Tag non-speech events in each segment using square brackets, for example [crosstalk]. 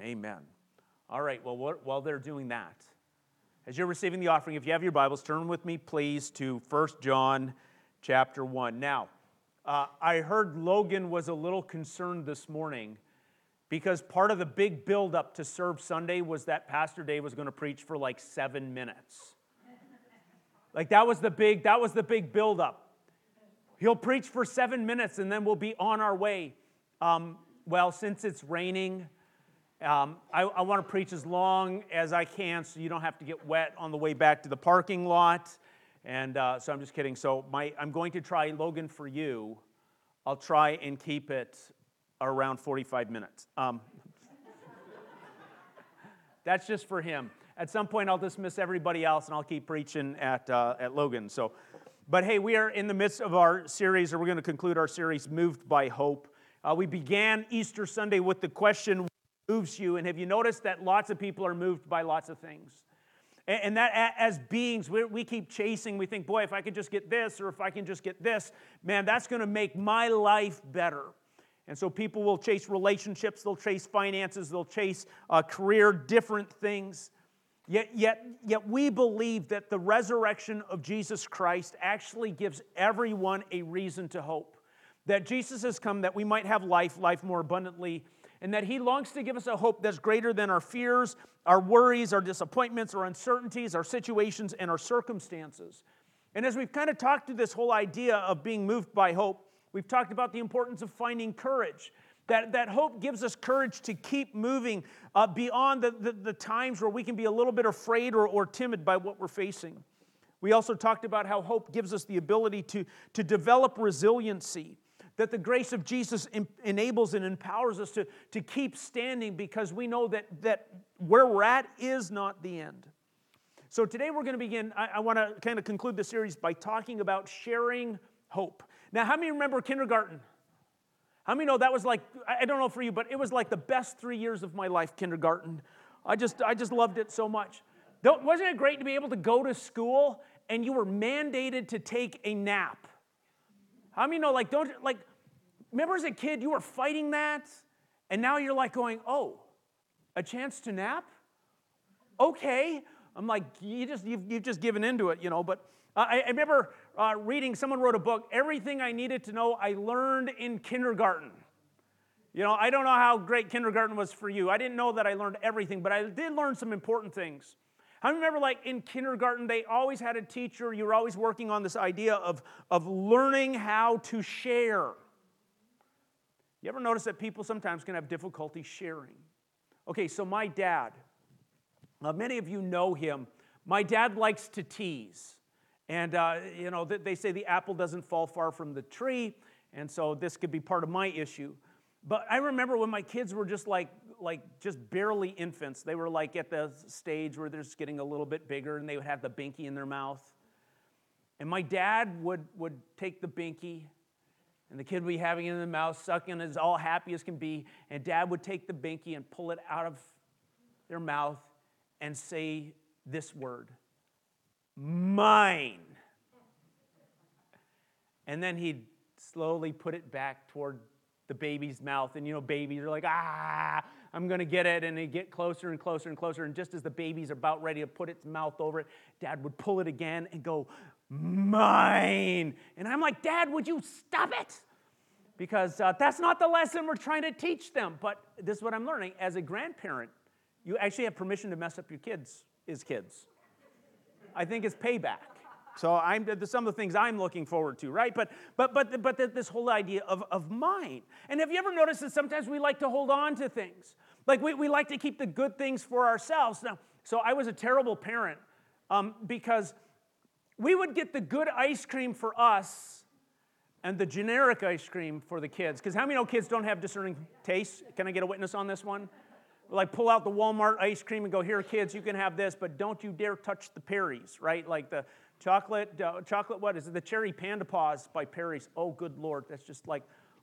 Amen. All right, well, while they're doing that, as you're receiving the offering, if you have your Bibles, turn with me, please, to 1 John chapter 1. Now, uh, I heard Logan was a little concerned this morning because part of the big buildup to Serve Sunday was that Pastor Dave was going to preach for like seven minutes. Like that was the big, that was the big buildup. He'll preach for seven minutes and then we'll be on our way. Um, well, since it's raining, um, I, I want to preach as long as I can so you don't have to get wet on the way back to the parking lot. And uh, so I'm just kidding. So my, I'm going to try Logan for you. I'll try and keep it around 45 minutes. Um, that's just for him. At some point, I'll dismiss everybody else and I'll keep preaching at, uh, at Logan. So, but hey, we are in the midst of our series, or we're going to conclude our series, Moved by Hope. Uh, we began Easter Sunday with the question, moves you? And have you noticed that lots of people are moved by lots of things? And that as beings, we keep chasing. We think, boy, if I could just get this, or if I can just get this, man, that's going to make my life better. And so people will chase relationships, they'll chase finances, they'll chase a career, different things. Yet, yet, yet we believe that the resurrection of Jesus Christ actually gives everyone a reason to hope. That Jesus has come that we might have life, life more abundantly, and that He longs to give us a hope that's greater than our fears, our worries, our disappointments, our uncertainties, our situations, and our circumstances. And as we've kind of talked through this whole idea of being moved by hope, We've talked about the importance of finding courage. That, that hope gives us courage to keep moving uh, beyond the, the, the, times where we can be a little bit afraid or, or timid by what we're facing. We also talked about how hope gives us the ability to, to develop resiliency, that the grace of Jesus em- enables and empowers us to, to keep standing because we know that, that where we're at is not the end. So today we're going to begin, I, I want to kind of conclude the series by talking about sharing hope. Now, how many remember kindergarten? How many know that was like, I don't know for you, but it was like the best three years of my life, kindergarten. I just, I just loved it so much. Don't, wasn't it great to be able to go to school and you were mandated to take a nap? How many know, like, don't, like, remember as a kid, you were fighting that, and now you're like going, oh, a chance to nap? Okay. I'm like, you just, you've, you've just given into it, you know, but I, I remember uh, reading, someone wrote a book, Everything I Needed to Know I Learned in Kindergarten. You know, I don't know how great kindergarten was for you. I didn't know that I learned everything, but I did learn some important things. I remember, like in kindergarten, they always had a teacher. You were always working on this idea of, of learning how to share. You ever notice that people sometimes can have difficulty sharing? Okay, so my dad, uh, many of you know him. My dad likes to tease. And, uh, you know, they say the apple doesn't fall far from the tree. And so this could be part of my issue. But I remember when my kids were just like, like just barely infants, they were like at the stage where they're just getting a little bit bigger and they would have the binky in their mouth. And my dad would, would take the binky and the kid would be having it in the mouth, sucking as all happy as can be. And dad would take the binky and pull it out of their mouth and say this word mine. And then he'd slowly put it back toward the baby's mouth. And you know, babies are like, ah, I'm going to get it. And they get closer and closer and closer. And just as the baby's about ready to put its mouth over it, dad would pull it again and go, mine. And I'm like, Dad, would you stop it? Because uh, that's not the lesson we're trying to teach them. But this is what I'm learning. As a grandparent, you actually have permission to mess up your kids' is kids. I think it's payback. So I'm some of the things I'm looking forward to, right? But but but but this whole idea of, of mine. And have you ever noticed that sometimes we like to hold on to things? Like we, we like to keep the good things for ourselves. Now, so I was a terrible parent um, because we would get the good ice cream for us and the generic ice cream for the kids. Because how many know kids don't have discerning tastes? Can I get a witness on this one? like pull out the Walmart ice cream and go, here, kids, you can have this, but don't you dare touch the Perry's, right? Like the chocolate, uh, chocolate, what is it? The cherry panda paws by Perry's. Oh, good Lord. That's just like,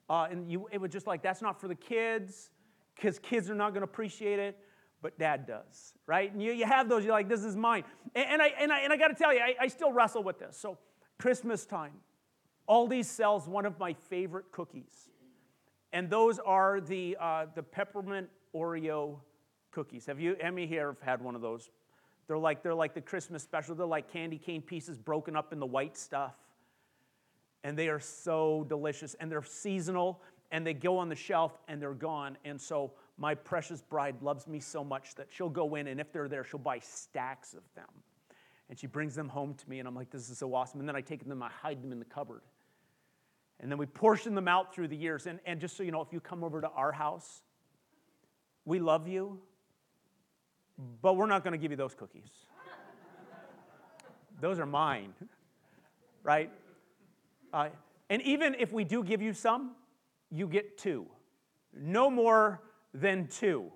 uh, and you, it was just like, that's not for the kids because kids are not going to appreciate it, but dad does, right? And you, you have those, you're like, this is mine. And, and I, and I, and I got to tell you, I, I still wrestle with this. So, Christmas time, Aldi sells one of my favorite cookies. And those are the, uh, the peppermint Oreo cookies. Have you, many here have had one of those? They're like, they're like the Christmas special. They're like candy cane pieces broken up in the white stuff. And they are so delicious. And they're seasonal. And they go on the shelf and they're gone. And so my precious bride loves me so much that she'll go in and if they're there, she'll buy stacks of them. And she brings them home to me. And I'm like, this is so awesome. And then I take them, and I hide them in the cupboard. And then we portion them out through the years. And, and just so you know, if you come over to our house, we love you, but we're not going to give you those cookies. those are mine, right? Uh, and even if we do give you some, you get two. No more than two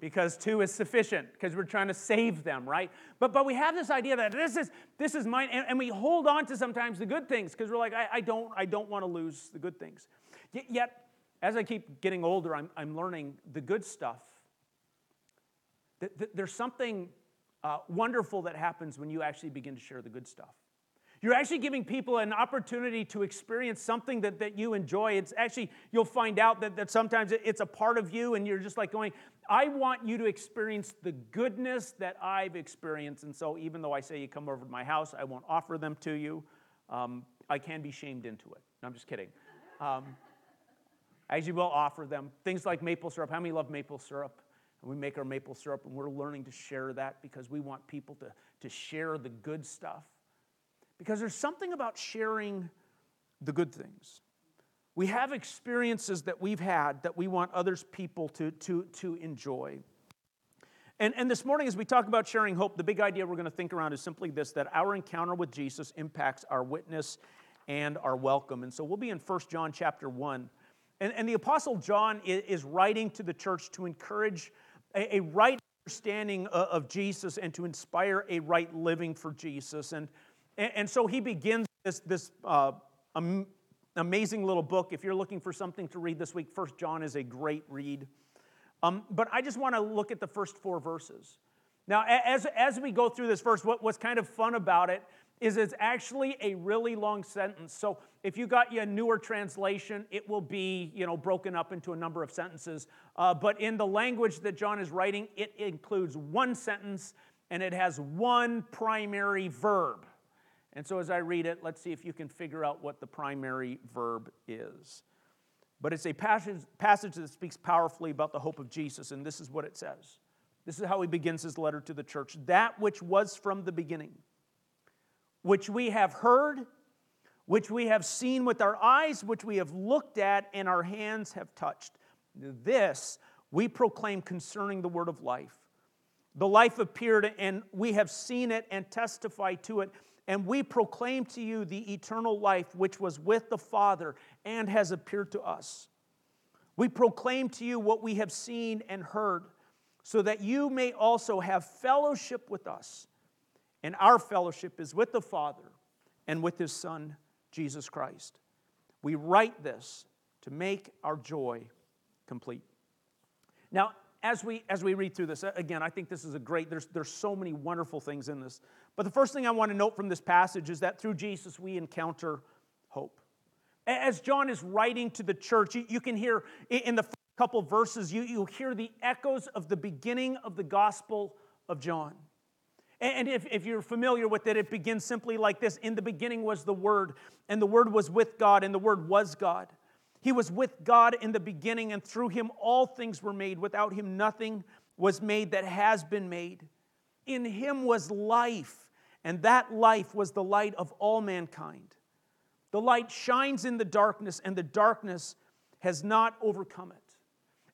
because two is sufficient because we're trying to save them right but but we have this idea that this is this is mine and, and we hold on to sometimes the good things because we're like I, I, don't i don't want to lose the good things yet as i keep getting older i'm, I'm learning the good stuff there's something uh, wonderful that happens when you actually begin to share the good stuff you're actually giving people an opportunity to experience something that, that you enjoy. It's actually, you'll find out that, that sometimes it's a part of you, and you're just like going, I want you to experience the goodness that I've experienced. And so, even though I say you come over to my house, I won't offer them to you. Um, I can be shamed into it. No, I'm just kidding. Um, as you will offer them things like maple syrup. How many love maple syrup? And we make our maple syrup, and we're learning to share that because we want people to, to share the good stuff. Because there's something about sharing the good things. We have experiences that we've had that we want others people to, to, to enjoy. And, and this morning, as we talk about sharing hope, the big idea we're going to think around is simply this that our encounter with Jesus impacts our witness and our welcome. And so we'll be in 1 John chapter 1. And, and the Apostle John is, is writing to the church to encourage a, a right understanding of, Jesus and to inspire a right living for Jesus. And and, so he begins this, this uh, am, amazing little book. If you're looking for something to read this week, First John is a great read. Um, but I just want to look at the first four verses. Now, as, as we go through this verse, what, what's kind of fun about it is it's actually a really long sentence. So if you got a newer translation, it will be you know broken up into a number of sentences. Uh, but in the language that John is writing, it includes one sentence and it has one primary verb. And so as I read it, let's see if you can figure out what the primary verb is. But it's a passage, passage that speaks powerfully about the hope of Jesus, and this is what it says. This is how he begins his letter to the church. That which was from the beginning, which we have heard, which we have seen with our eyes, which we have looked at, and our hands have touched. This we proclaim concerning the word of life. The life appeared, and we have seen it and testify to it and we proclaim to you the eternal life which was with the Father and has appeared to us. We proclaim to you what we have seen and heard, so that you may also have fellowship with us. And our fellowship is with the Father and with His Son, Jesus Christ. We write this to make our joy complete. Now, as we as we read through this again i think this is a great there's there's so many wonderful things in this but the first thing i want to note from this passage is that through jesus we encounter hope as john is writing to the church you, you can hear in the first couple verses you, you hear the echoes of the beginning of the gospel of john and if, if you're familiar with it, it begins simply like this In the beginning was the Word, and the Word was with God, and the Word was God. He was with God in the beginning, and through him all things were made. Without him, nothing was made that has been made. In him was life, and that life was the light of all mankind. The light shines in the darkness, and the darkness has not overcome it.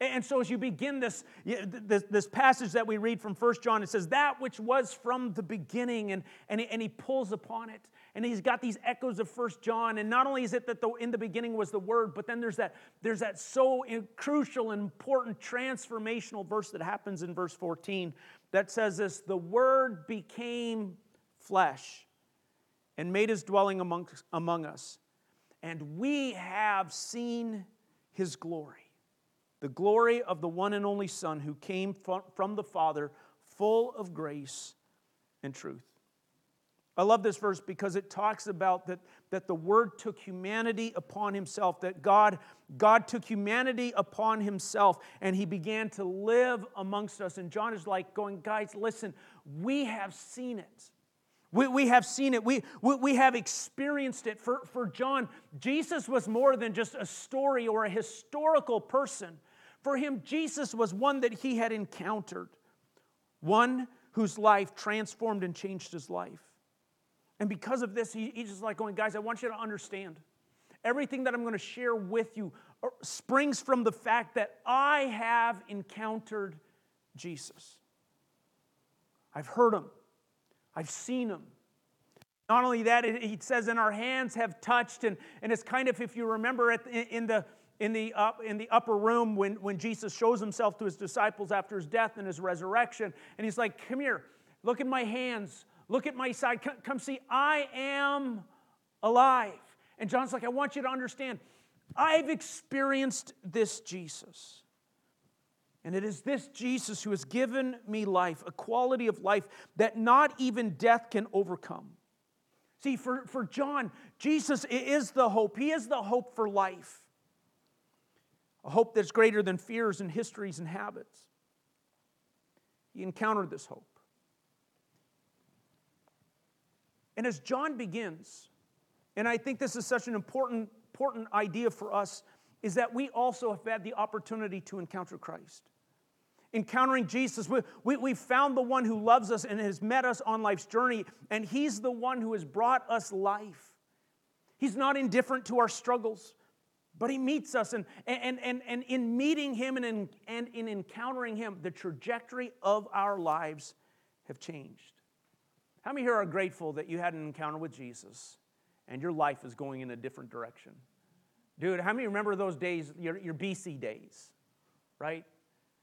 And so, as you begin this, this, passage that we read from First John, it says, That which was from the beginning, and, and, he, and he pulls upon it. And he's got these echoes of First John. And not only is it that the, in the beginning was the Word, but then there's that, there's that so crucial and important transformational verse that happens in verse 14 that says this The Word became flesh and made his dwelling among, among us. And we have seen his glory the glory of the one and only Son who came from the Father, full of grace and truth. I love this verse because it talks about that, that the Word took humanity upon Himself, that God, God took humanity upon Himself and He began to live amongst us. And John is like going, guys, listen, we have seen it. We, we have seen it. We, we, we have experienced it. For, for John, Jesus was more than just a story or a historical person. For him, Jesus was one that he had encountered, one whose life transformed and changed his life. And because of this, he, he's just like going, guys, I want you to understand. Everything that I'm going to share with you uh, springs from the fact that I have encountered Jesus. I've heard him, I've seen him. Not only that, it, says, and our hands have touched, and, and it's kind of, if you remember, at, in, in the in the, up, in the upper room when, when Jesus shows himself to his disciples after his death and his resurrection. And he's like, Come here, look at my hands, Look at my side. Come, come see, I am alive. And John's like, I want you to understand, I've experienced this Jesus. And it is this Jesus who has given me life, a quality of life that not even death can overcome. See, for, for John, Jesus is the hope. He is the hope for life, a hope that's greater than fears and histories and habits. He encountered this hope. And as John begins, and I think this is such an important, important idea for us, is that we also have had the opportunity to encounter Christ. Encountering Jesus, we, we, we found the one who loves us and has met us on life's journey, and He's the one who has brought us life. He's not indifferent to our struggles, but He meets us. And, and, and, and in meeting Him and in, and in encountering Him, the trajectory of our lives have changed. How many here are grateful that you had an encounter with Jesus and your life is going in a different direction? Dude, how many remember those days, your, your BC days, right?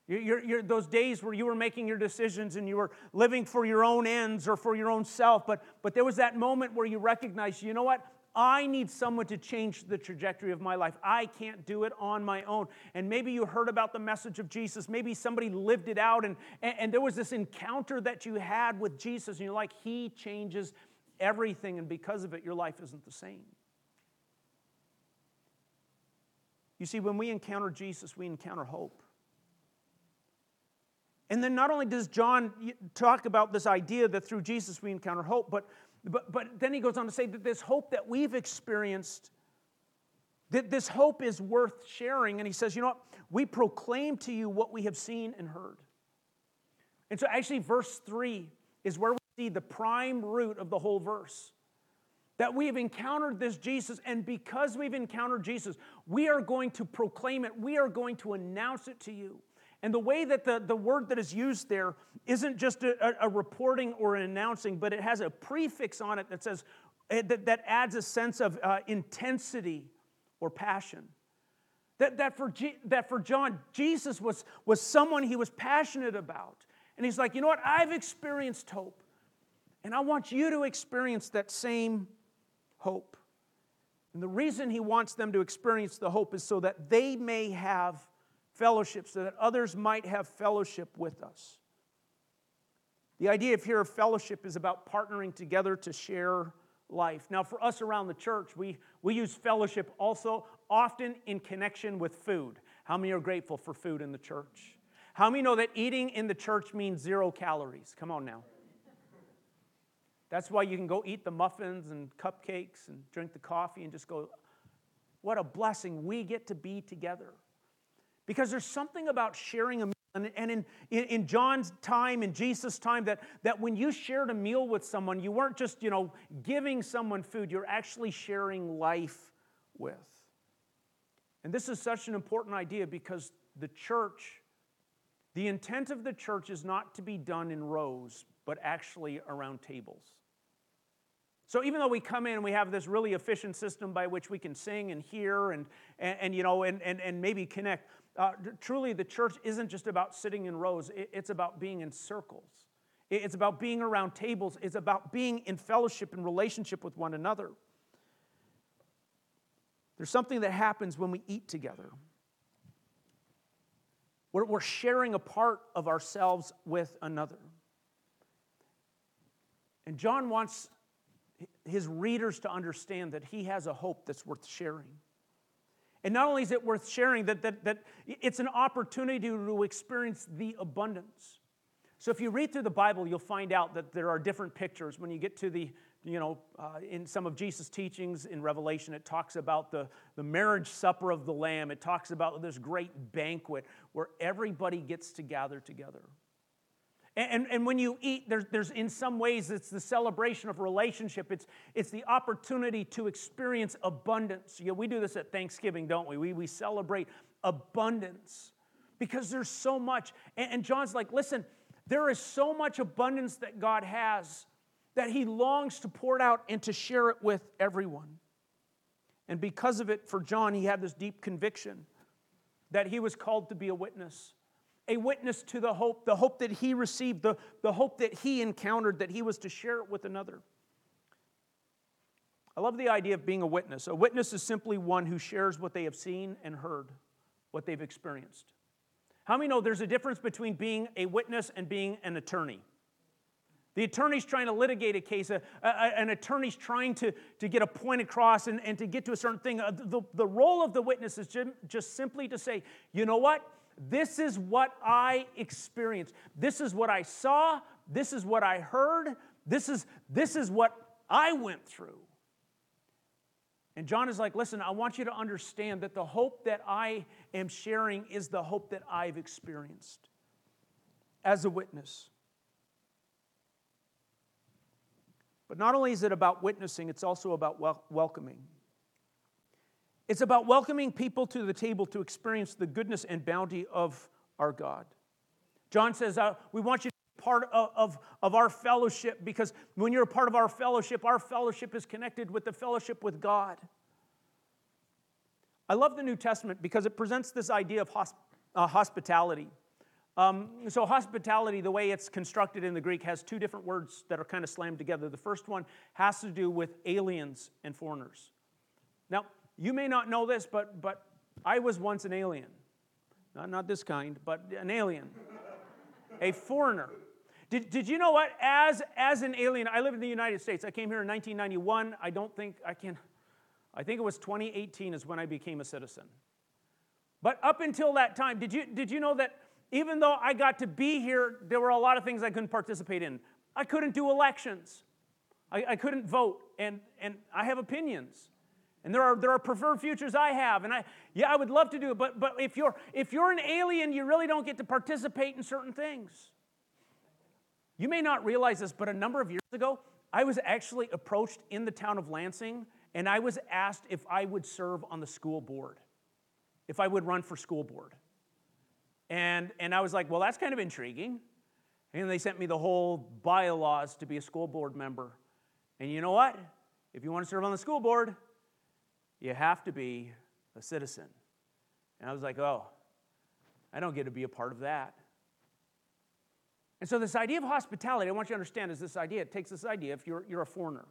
You're, you're, those days where you were making your decisions and you were living for your own ends or for your own self, but, but there was that moment where you recognized, you know what? I need someone to change the trajectory of my life. I can't do it on my own. And maybe you heard about the message of Jesus. Maybe somebody lived it out, and, and, and there was this encounter that you had with Jesus, and you're like, He changes everything, and because of it, your life isn't the same. You see, when we encounter Jesus, we encounter hope. And then not only does John talk about this idea that through Jesus we encounter hope, but but, but then he goes on to say that this hope that we've experienced, that this hope is worth sharing. And he says, you know what? We proclaim to you what we have seen and heard. And so, actually, verse 3 is where we see the prime root of the whole verse. That we have encountered this Jesus, and because we've encountered Jesus, we are going to proclaim it, we are going to announce it to you. And the way that the, the word that is used there isn't just a, a reporting or an announcing, but it has a prefix on it that says, eh, that, that adds a sense of uh, intensity or passion. That, that, for G, that for John, Jesus was, was someone he was passionate about. And he's like, you know what? I've experienced hope. And I want you to experience that same hope. And the reason he wants them to experience the hope is so that they may have fellowship so that others might have fellowship with us. The idea of here of fellowship is about partnering together to share life. Now, for us around the church, we, we use fellowship also often in connection with food. How many are grateful for food in the church? How many know that eating in the church means zero calories? Come on now. That's why you can go eat the muffins and cupcakes and drink the coffee and just go, what a blessing we get to be together. Because there's something about sharing a meal. And, and in, in, John's time, in Jesus' time, that, that when you shared a meal with someone, you weren't just, you know, giving someone food, you're actually sharing life with. And this is such an important idea because the church, the intent of the church is not to be done in rows, but actually around tables. So even though we come in and we have this really efficient system by which we can sing and hear and, and, and you know, and, and, and maybe connect, uh, truly, the church isn't just about sitting in rows, it's about being in circles. It's about being around tables. It's about being in fellowship and relationship with one another. There's something that happens when we eat together. We're, we're sharing a part of ourselves with another. And John wants his readers to understand that he has a hope that's worth sharing. And not only is it worth sharing, that, that, that it's an opportunity to experience the abundance. So if you read through the Bible, you'll find out that there are different pictures. When you get to the, you know, uh, in some of Jesus' teachings in Revelation, it talks about the, the marriage supper of the Lamb. It talks about this great banquet where everybody gets to gather together. And, and, when you eat, there's, there's in some ways it's the celebration of relationship. It's, it's the opportunity to experience abundance. You know, we do this at Thanksgiving, don't we? We, we celebrate abundance because there's so much. And, and John's like, listen, there is so much abundance that God has that he longs to pour it out and to share it with everyone. And because of it, for John, he had this deep conviction that he was called to be a witness. A witness to the hope, the hope that he received, the, the hope that he encountered, that he was to share it with another. I love the idea of being a witness. A witness is simply one who shares what they have seen and heard, what they've experienced. How many know there's a difference between being a witness and being an attorney? The attorney's trying to litigate a case, a, a, an attorney's trying to, to get a point across and, and to get to a certain thing. Uh, the, the role of the witness is just simply to say, you know what? This is what I experienced. This is what I saw. This is what I heard. This is, this is what I went through. And John is like, listen, I want you to understand that the hope that I am sharing is the hope that I've experienced as a witness. But not only is it about witnessing, it's also about wel- welcoming. It's about welcoming people to the table to experience the goodness and bounty of our God. John says, uh, We want you to be part of, of, of our fellowship because when you're a part of our fellowship, our fellowship is connected with the fellowship with God. I love the New Testament because it presents this idea of hosp- uh, hospitality. Um, so, hospitality, the way it's constructed in the Greek, has two different words that are kind of slammed together. The first one has to do with aliens and foreigners. Now, you may not know this, but, but I was once an alien. Not, not this kind, but an alien, a foreigner. Did, did you know what? As, as an alien, I live in the United States. I came here in 1991. I don't think I can, I think it was 2018 is when I became a citizen. But up until that time, did you, did you know that even though I got to be here, there were a lot of things I couldn't participate in? I couldn't do elections, I, I couldn't vote, and, and I have opinions. And there are, there are preferred futures I have. And I, yeah, I would love to do it. But, but if, you're, if you're an alien, you really don't get to participate in certain things. You may not realize this, but a number of years ago, I was actually approached in the town of Lansing, and I was asked if I would serve on the school board, if I would run for school board. And, and I was like, well, that's kind of intriguing. And they sent me the whole bylaws to be a school board member. And you know what? If you want to serve on the school board, you have to be a citizen. And I was like, oh, I don't get to be a part of that. And so, this idea of hospitality, I want you to understand, is this idea. It takes this idea if you're, you're a foreigner,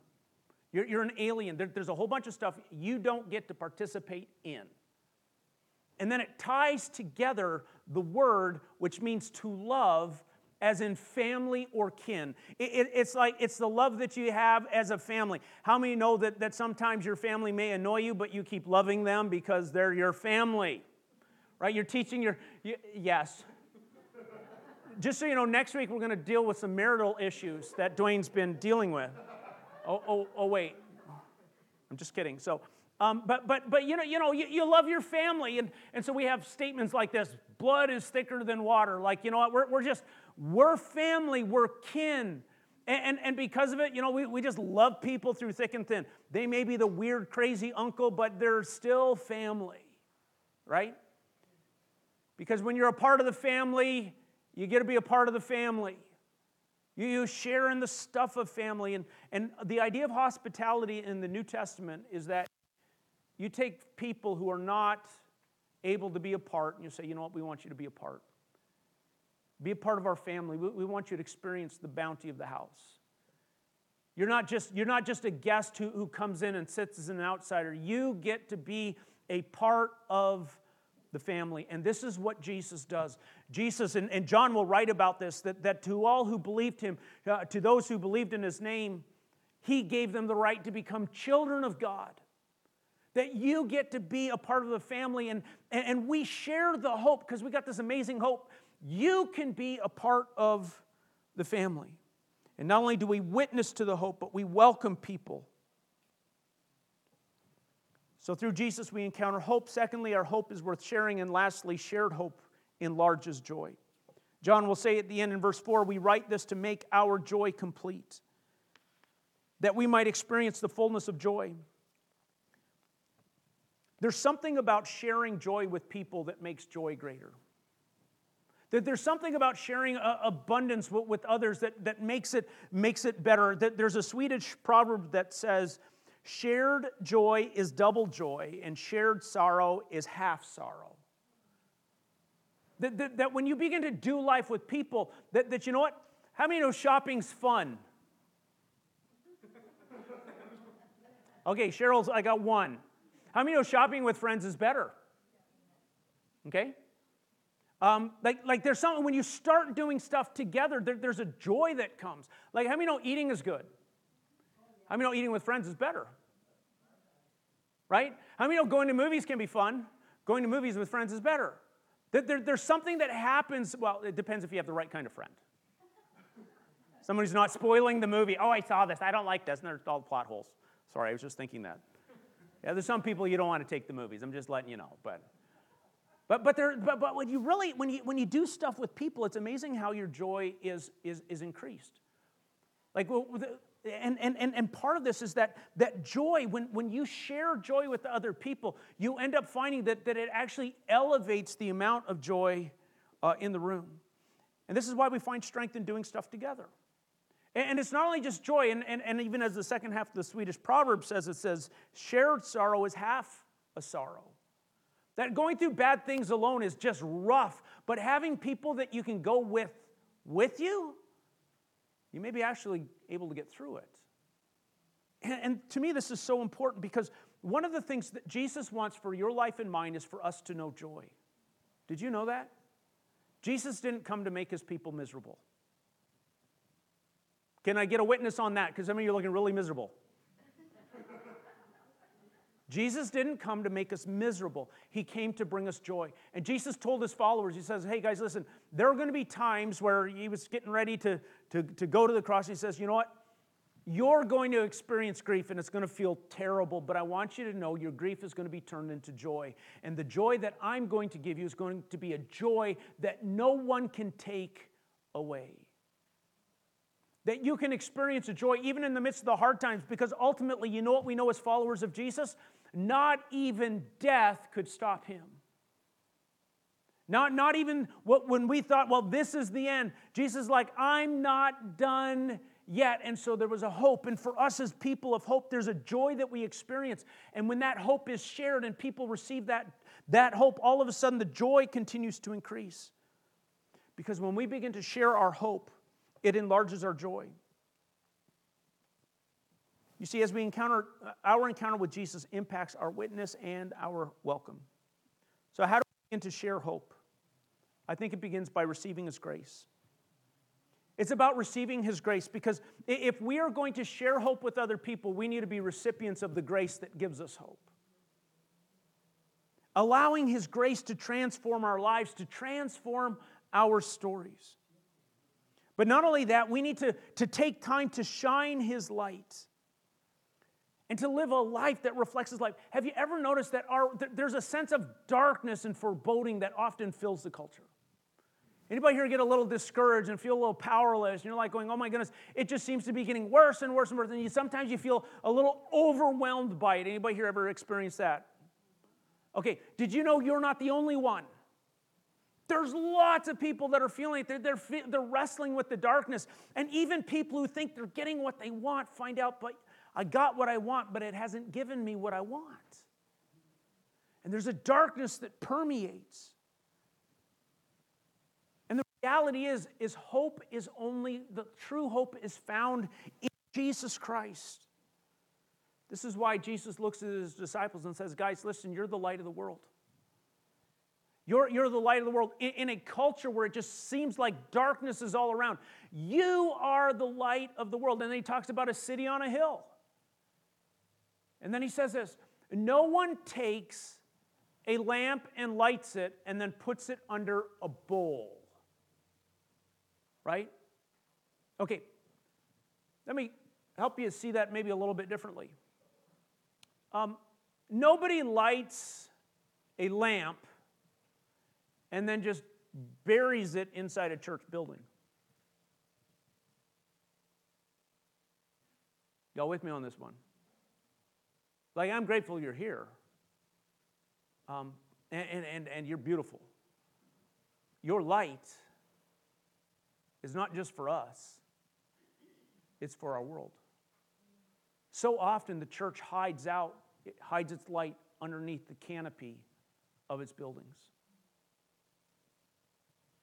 you're, you're an alien, there, there's a whole bunch of stuff you don't get to participate in. And then it ties together the word, which means to love, as in family or kin. It, it, it's like it's the love that you have as a family. How many know that, that sometimes your family may annoy you, but you keep loving them because they're your family? Right? You're teaching your, you, yes. Just so you know, next week we're going to deal with some marital issues that Dwayne's been dealing with. Oh, oh, oh, wait. I'm just kidding. So, um, but but but you know you know you, you, love your family and and so we have statements like this: blood is thicker than water. Like you know what? We're we're just we're family, we're kin. And, and, and, because of it, you know, we, we just love people through thick and thin. They may be the weird, crazy uncle, but they're still family, right? Because when you're a part of the family, you get to be a part of the family. You, you share in the stuff of family. And, and the idea of hospitality in the New Testament is that you take people who are not able to be a part and you say, you know what, we want you to be a part. Be a part of our family. We, we want you to experience the bounty of the house. You're not just, you're not just a guest who, who comes in and sits as an outsider. You get to be a part of the family. And this is what Jesus does. Jesus, and, and John will write about this, that, that to all who believed him, uh, to those who believed in his name, He gave them the right to become children of God. That you get to be a part of the family, and, and, we share the hope because we got this amazing hope. You can be a part of the family. And not only do we witness to the hope, but we welcome people. So through Jesus, we encounter hope. Secondly, our hope is worth sharing. And lastly, shared hope enlarges joy. John will say at the end in verse 4 we write this to make our joy complete, that we might experience the fullness of joy. There's something about sharing joy with people that makes joy greater. That there's something about sharing uh, abundance with others that, that makes, it, makes it better. That there's a Swedish proverb that says, shared joy is double joy, and shared sorrow is half sorrow. That, that, that when you begin to do life with people, that, that you know what? How many know shopping's fun? [laughs] Okay, Cheryl's, I got one. How many know shopping with friends is better? Okay? Um, like, like there's something, when you start doing stuff together, there, there's a joy that comes. Like, how many know eating is good? How many know eating with friends is better? Right? How many know going to movies can be fun? Going to movies with friends is better. There, there, there's something that happens, well, it depends if you have the right kind of friend. Someone who's not spoiling the movie. Oh, I saw this. I don't like this. And there's all the plot holes. Sorry, I was just thinking that. Yeah, there's some people you don't want to take the movies. I'm just letting you know. But but, but, there, but, but when you really, when you, when you do stuff with people, it's amazing how your joy is, is, is increased. Like, well and, and, and, and part of this is that, that joy, when, when you share joy with other people, you end up finding that, that it actually elevates the amount of joy uh, in the room. And this is why we find strength in doing stuff together. And, it's not only just joy, and, and, and even as the second half of the Swedish proverb says, it says, shared sorrow is half a sorrow. That going through bad things alone is just rough, but having people that you can go with with you, you may be actually able to get through it. And, and, to me, this is so important because one of the things that Jesus wants for your life and mine is for us to know joy. Did you know that? Jesus didn't come to make his people miserable. Can I get a witness on that? Because some of you are looking really miserable. [laughs] Jesus didn't come to make us miserable. He came to bring us joy. And Jesus told his followers, He says, Hey guys, listen, there are going to be times where he was getting ready to, to, to go to the cross. He says, You know what? You're going to experience grief and it's going to feel terrible, but I want you to know your grief is going to be turned into joy. And the joy that I'm going to give you is going to be a joy that no one can take away. That you can experience a joy even in the midst of the hard times, because ultimately, you know what we know as followers of Jesus? Not even death could stop him. Not, not even what, when we thought, well, this is the end. Jesus is like, I'm not done yet. And so there was a hope. And for us as people of hope, there's a joy that we experience. And when that hope is shared and people receive that, that hope, all of a sudden the joy continues to increase. Because when we begin to share our hope, it enlarges our joy. You see, as we encounter, our encounter with Jesus impacts our witness and our welcome. So, how do we begin to share hope? I think it begins by receiving His grace. It's about receiving His grace because if we are going to share hope with other people, we need to be recipients of the grace that gives us hope. Allowing His grace to transform our lives, to transform our stories. But not only that, we need to, to take time to shine His light and to live a life that reflects his life. Have you ever noticed that our, there's a sense of darkness and foreboding that often fills the culture? Anybody here get a little discouraged and feel a little powerless? And you're like going, oh my goodness, it just seems to be getting worse and worse and worse. And you, sometimes you feel a little overwhelmed by it. Anybody here ever experienced that? Okay, did you know you're not the only one? There's lots of people that are feeling it. They're, they're, they're wrestling with the darkness. And even people who think they're getting what they want find out, but I got what I want, but it hasn't given me what I want. And there's a darkness that permeates. And the reality is, is hope is only, the true hope is found in Jesus Christ. This is why Jesus looks at his disciples and says, Guys, listen, you're the light of the world. You're, you're the light of the world in, in, a culture where it just seems like darkness is all around. You are the light of the world. And then he talks about a city on a hill. And then he says this No one takes a lamp and lights it and then puts it under a bowl. Right? Okay, let me help you see that maybe a little bit differently. Um, nobody lights a lamp and then just buries it inside a church building. Y'all with me on this one? Like, I'm grateful you're here. Um, and, and, and you're beautiful. Your light is not just for us, it's for our world. So often the church hides out, it hides its light underneath the canopy of its buildings.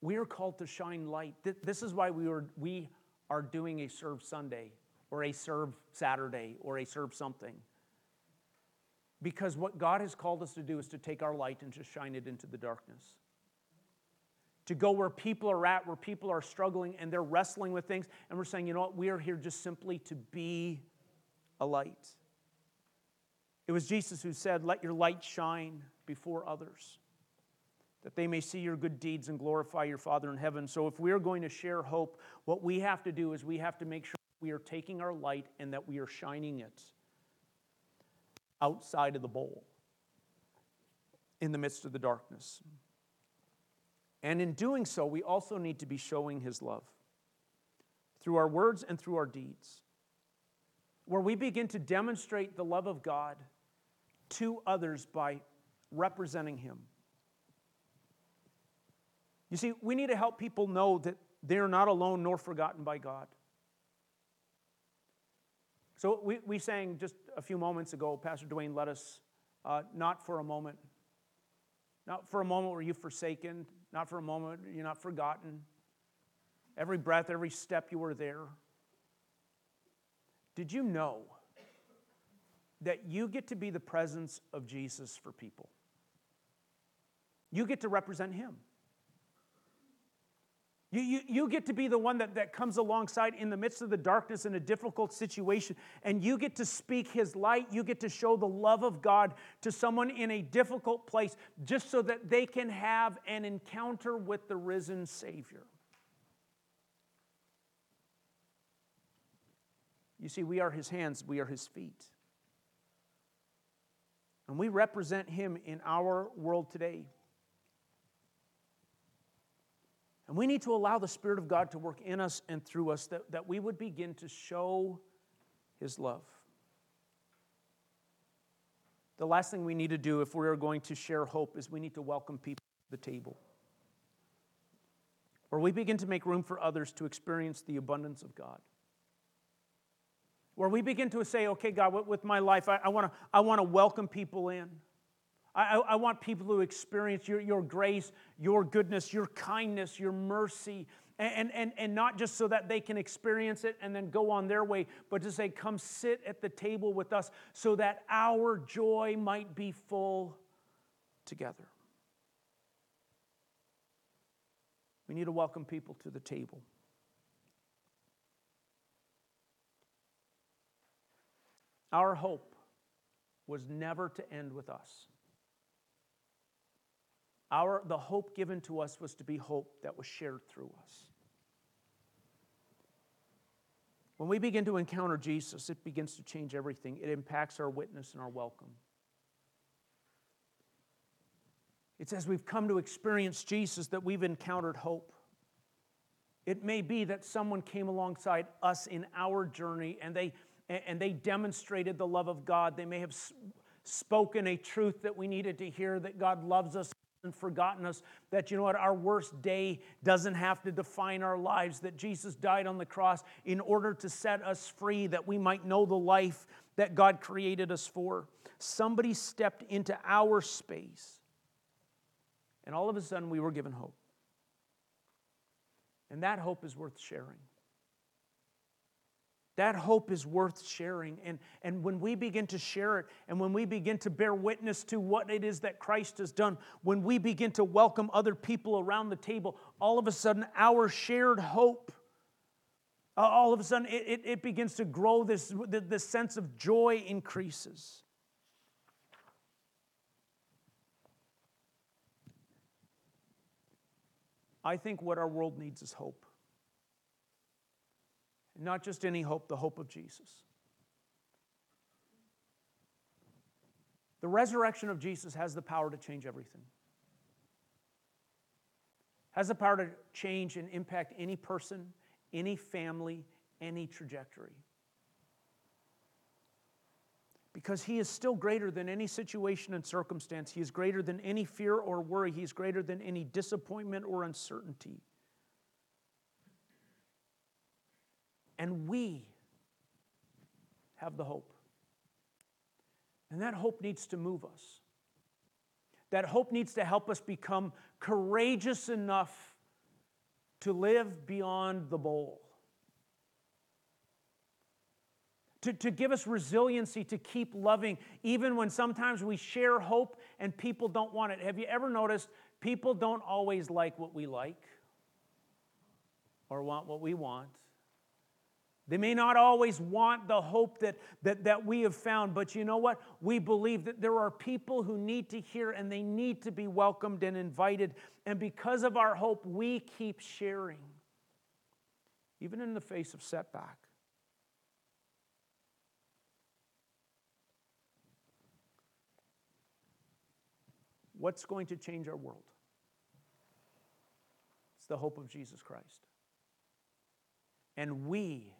We are called to shine light. This is why we are, we are doing a serve Sunday or a serve Saturday or a serve something. Because what God has called us to do is to take our light and to shine it into the darkness. To go where people are at, where people are struggling and they're wrestling with things, and we're saying, you know what, we are here just simply to be a light. It was Jesus who said, Let your light shine before others, that they may see your good deeds and glorify your Father in heaven. So, if we are going to share hope, what we have to do is we have to make sure we are taking our light and that we are shining it outside of the bowl in the midst of the darkness. And in doing so, we also need to be showing His love through our words and through our deeds, where we begin to demonstrate the love of God to others by representing Him. You see, we need to help people know that they are not alone nor forgotten by God. So we, we sang just a few moments ago, Pastor Dwayne led us, uh, not for a moment. Not for a moment were you forsaken. Not for a moment you're not forgotten. Every breath, every step you were there. Did you know that you get to be the presence of Jesus for people? You get to represent Him. You, you, you get to be the one that, that comes alongside in the midst of the darkness in a difficult situation, and you get to speak His light. You get to show the love of God to someone in a difficult place just so that they can have an encounter with the risen Savior. You see, we are His hands, we are His feet. And we represent Him in our world today. And we need to allow the Spirit of God to work in us and through us that, that we would begin to show His love. The last thing we need to do if we are going to share hope is we need to welcome people to the table. Where we begin to make room for others to experience the abundance of God. Where we begin to say, okay, God, with my life, I, I want to I wanna welcome people in. I, I, want people to experience your, your grace, your goodness, your kindness, your mercy, and, and, and not just so that they can experience it and then go on their way, but to say, Come sit at the table with us so that our joy might be full together. We need to welcome people to the table. Our hope was never to end with us. Our, the hope given to us was to be hope that was shared through us. When we begin to encounter Jesus, it begins to change everything. It impacts our witness and our welcome. It's as we've come to experience Jesus that we've encountered hope. It may be that someone came alongside us in our journey and they, and they demonstrated the love of God. They may have spoken a truth that we needed to hear that God loves us and forgotten us that you know what our worst day doesn't have to define our lives that jesus died on the cross in order to set us free that we might know the life that god created us for. Somebody stepped into our space and all of a sudden we were given hope. And that hope is worth sharing that hope is worth sharing. And, and when we begin to share it, and when we begin to bear witness to what it is that Christ has done, when we begin to welcome other people around the table, all of a sudden our shared hope, all of a sudden it, it, it begins to grow, this, this sense of joy increases. I think what our world needs is hope. Not just any hope, the hope of Jesus. The resurrection of Jesus has the power to change everything. Has the power to change and impact any person, any family, any trajectory. Because he is still greater than any situation and circumstance. He is greater than any fear or worry. He is greater than any disappointment or uncertainty. And we have the hope. And that hope needs to move us. That hope needs to help us become courageous enough to live beyond the bowl. To, to give us resiliency to keep loving, even when sometimes we share hope and people don't want it. Have you ever noticed people don't always like what we like or want what we want? They may not always want the hope that, that, that we have found, but you know what? We believe that there are people who need to hear and they need to be welcomed and invited. And because of our hope, we keep sharing, even in the face of setback. What's going to change our world? It's the hope of Jesus Christ. And we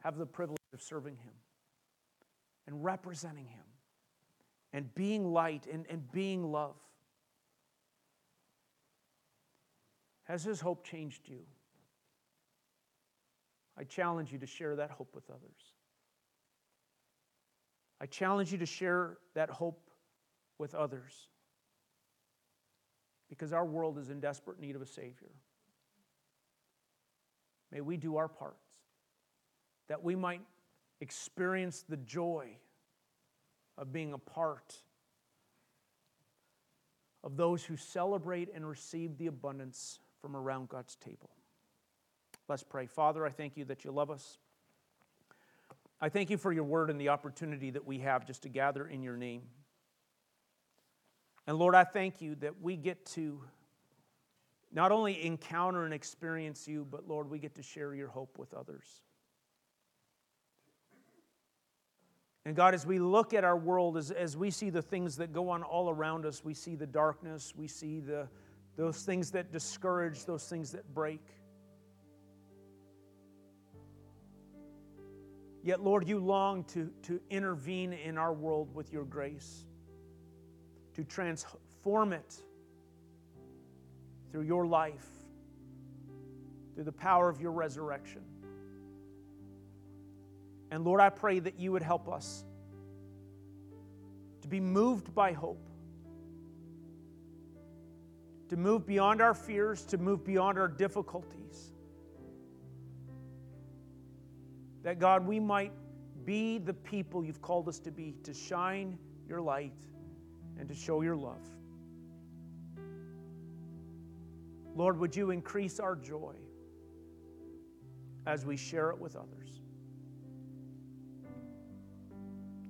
have the privilege of serving Him and representing Him and being light and, and being love. Has His hope changed you? I challenge you to share that hope with others. I challenge you to share that hope with others because our world is in desperate need of a Savior. May we do our part that we might experience the joy of being a part of those who celebrate and receive the abundance from around God's table. Let's pray. Father, I thank you that you love us. I thank you for your word and the opportunity that we have just to gather in your name. And Lord, I thank you that we get to not only encounter and experience you, but Lord, we get to share your hope with others. And God, as we look at our world, as, as we see the things that go on all around us, we see the darkness, we see the, those things that discourage, those things that break. Yet, Lord, you long to, to intervene in our world with your grace, to transform it through your life, through the power of your resurrection. And Lord, I pray that you would help us to be moved by hope, to move beyond our fears, to move beyond our difficulties. That God, we might be the people you've called us to be, to shine your light and to show your love. Lord, would you increase our joy as we share it with others?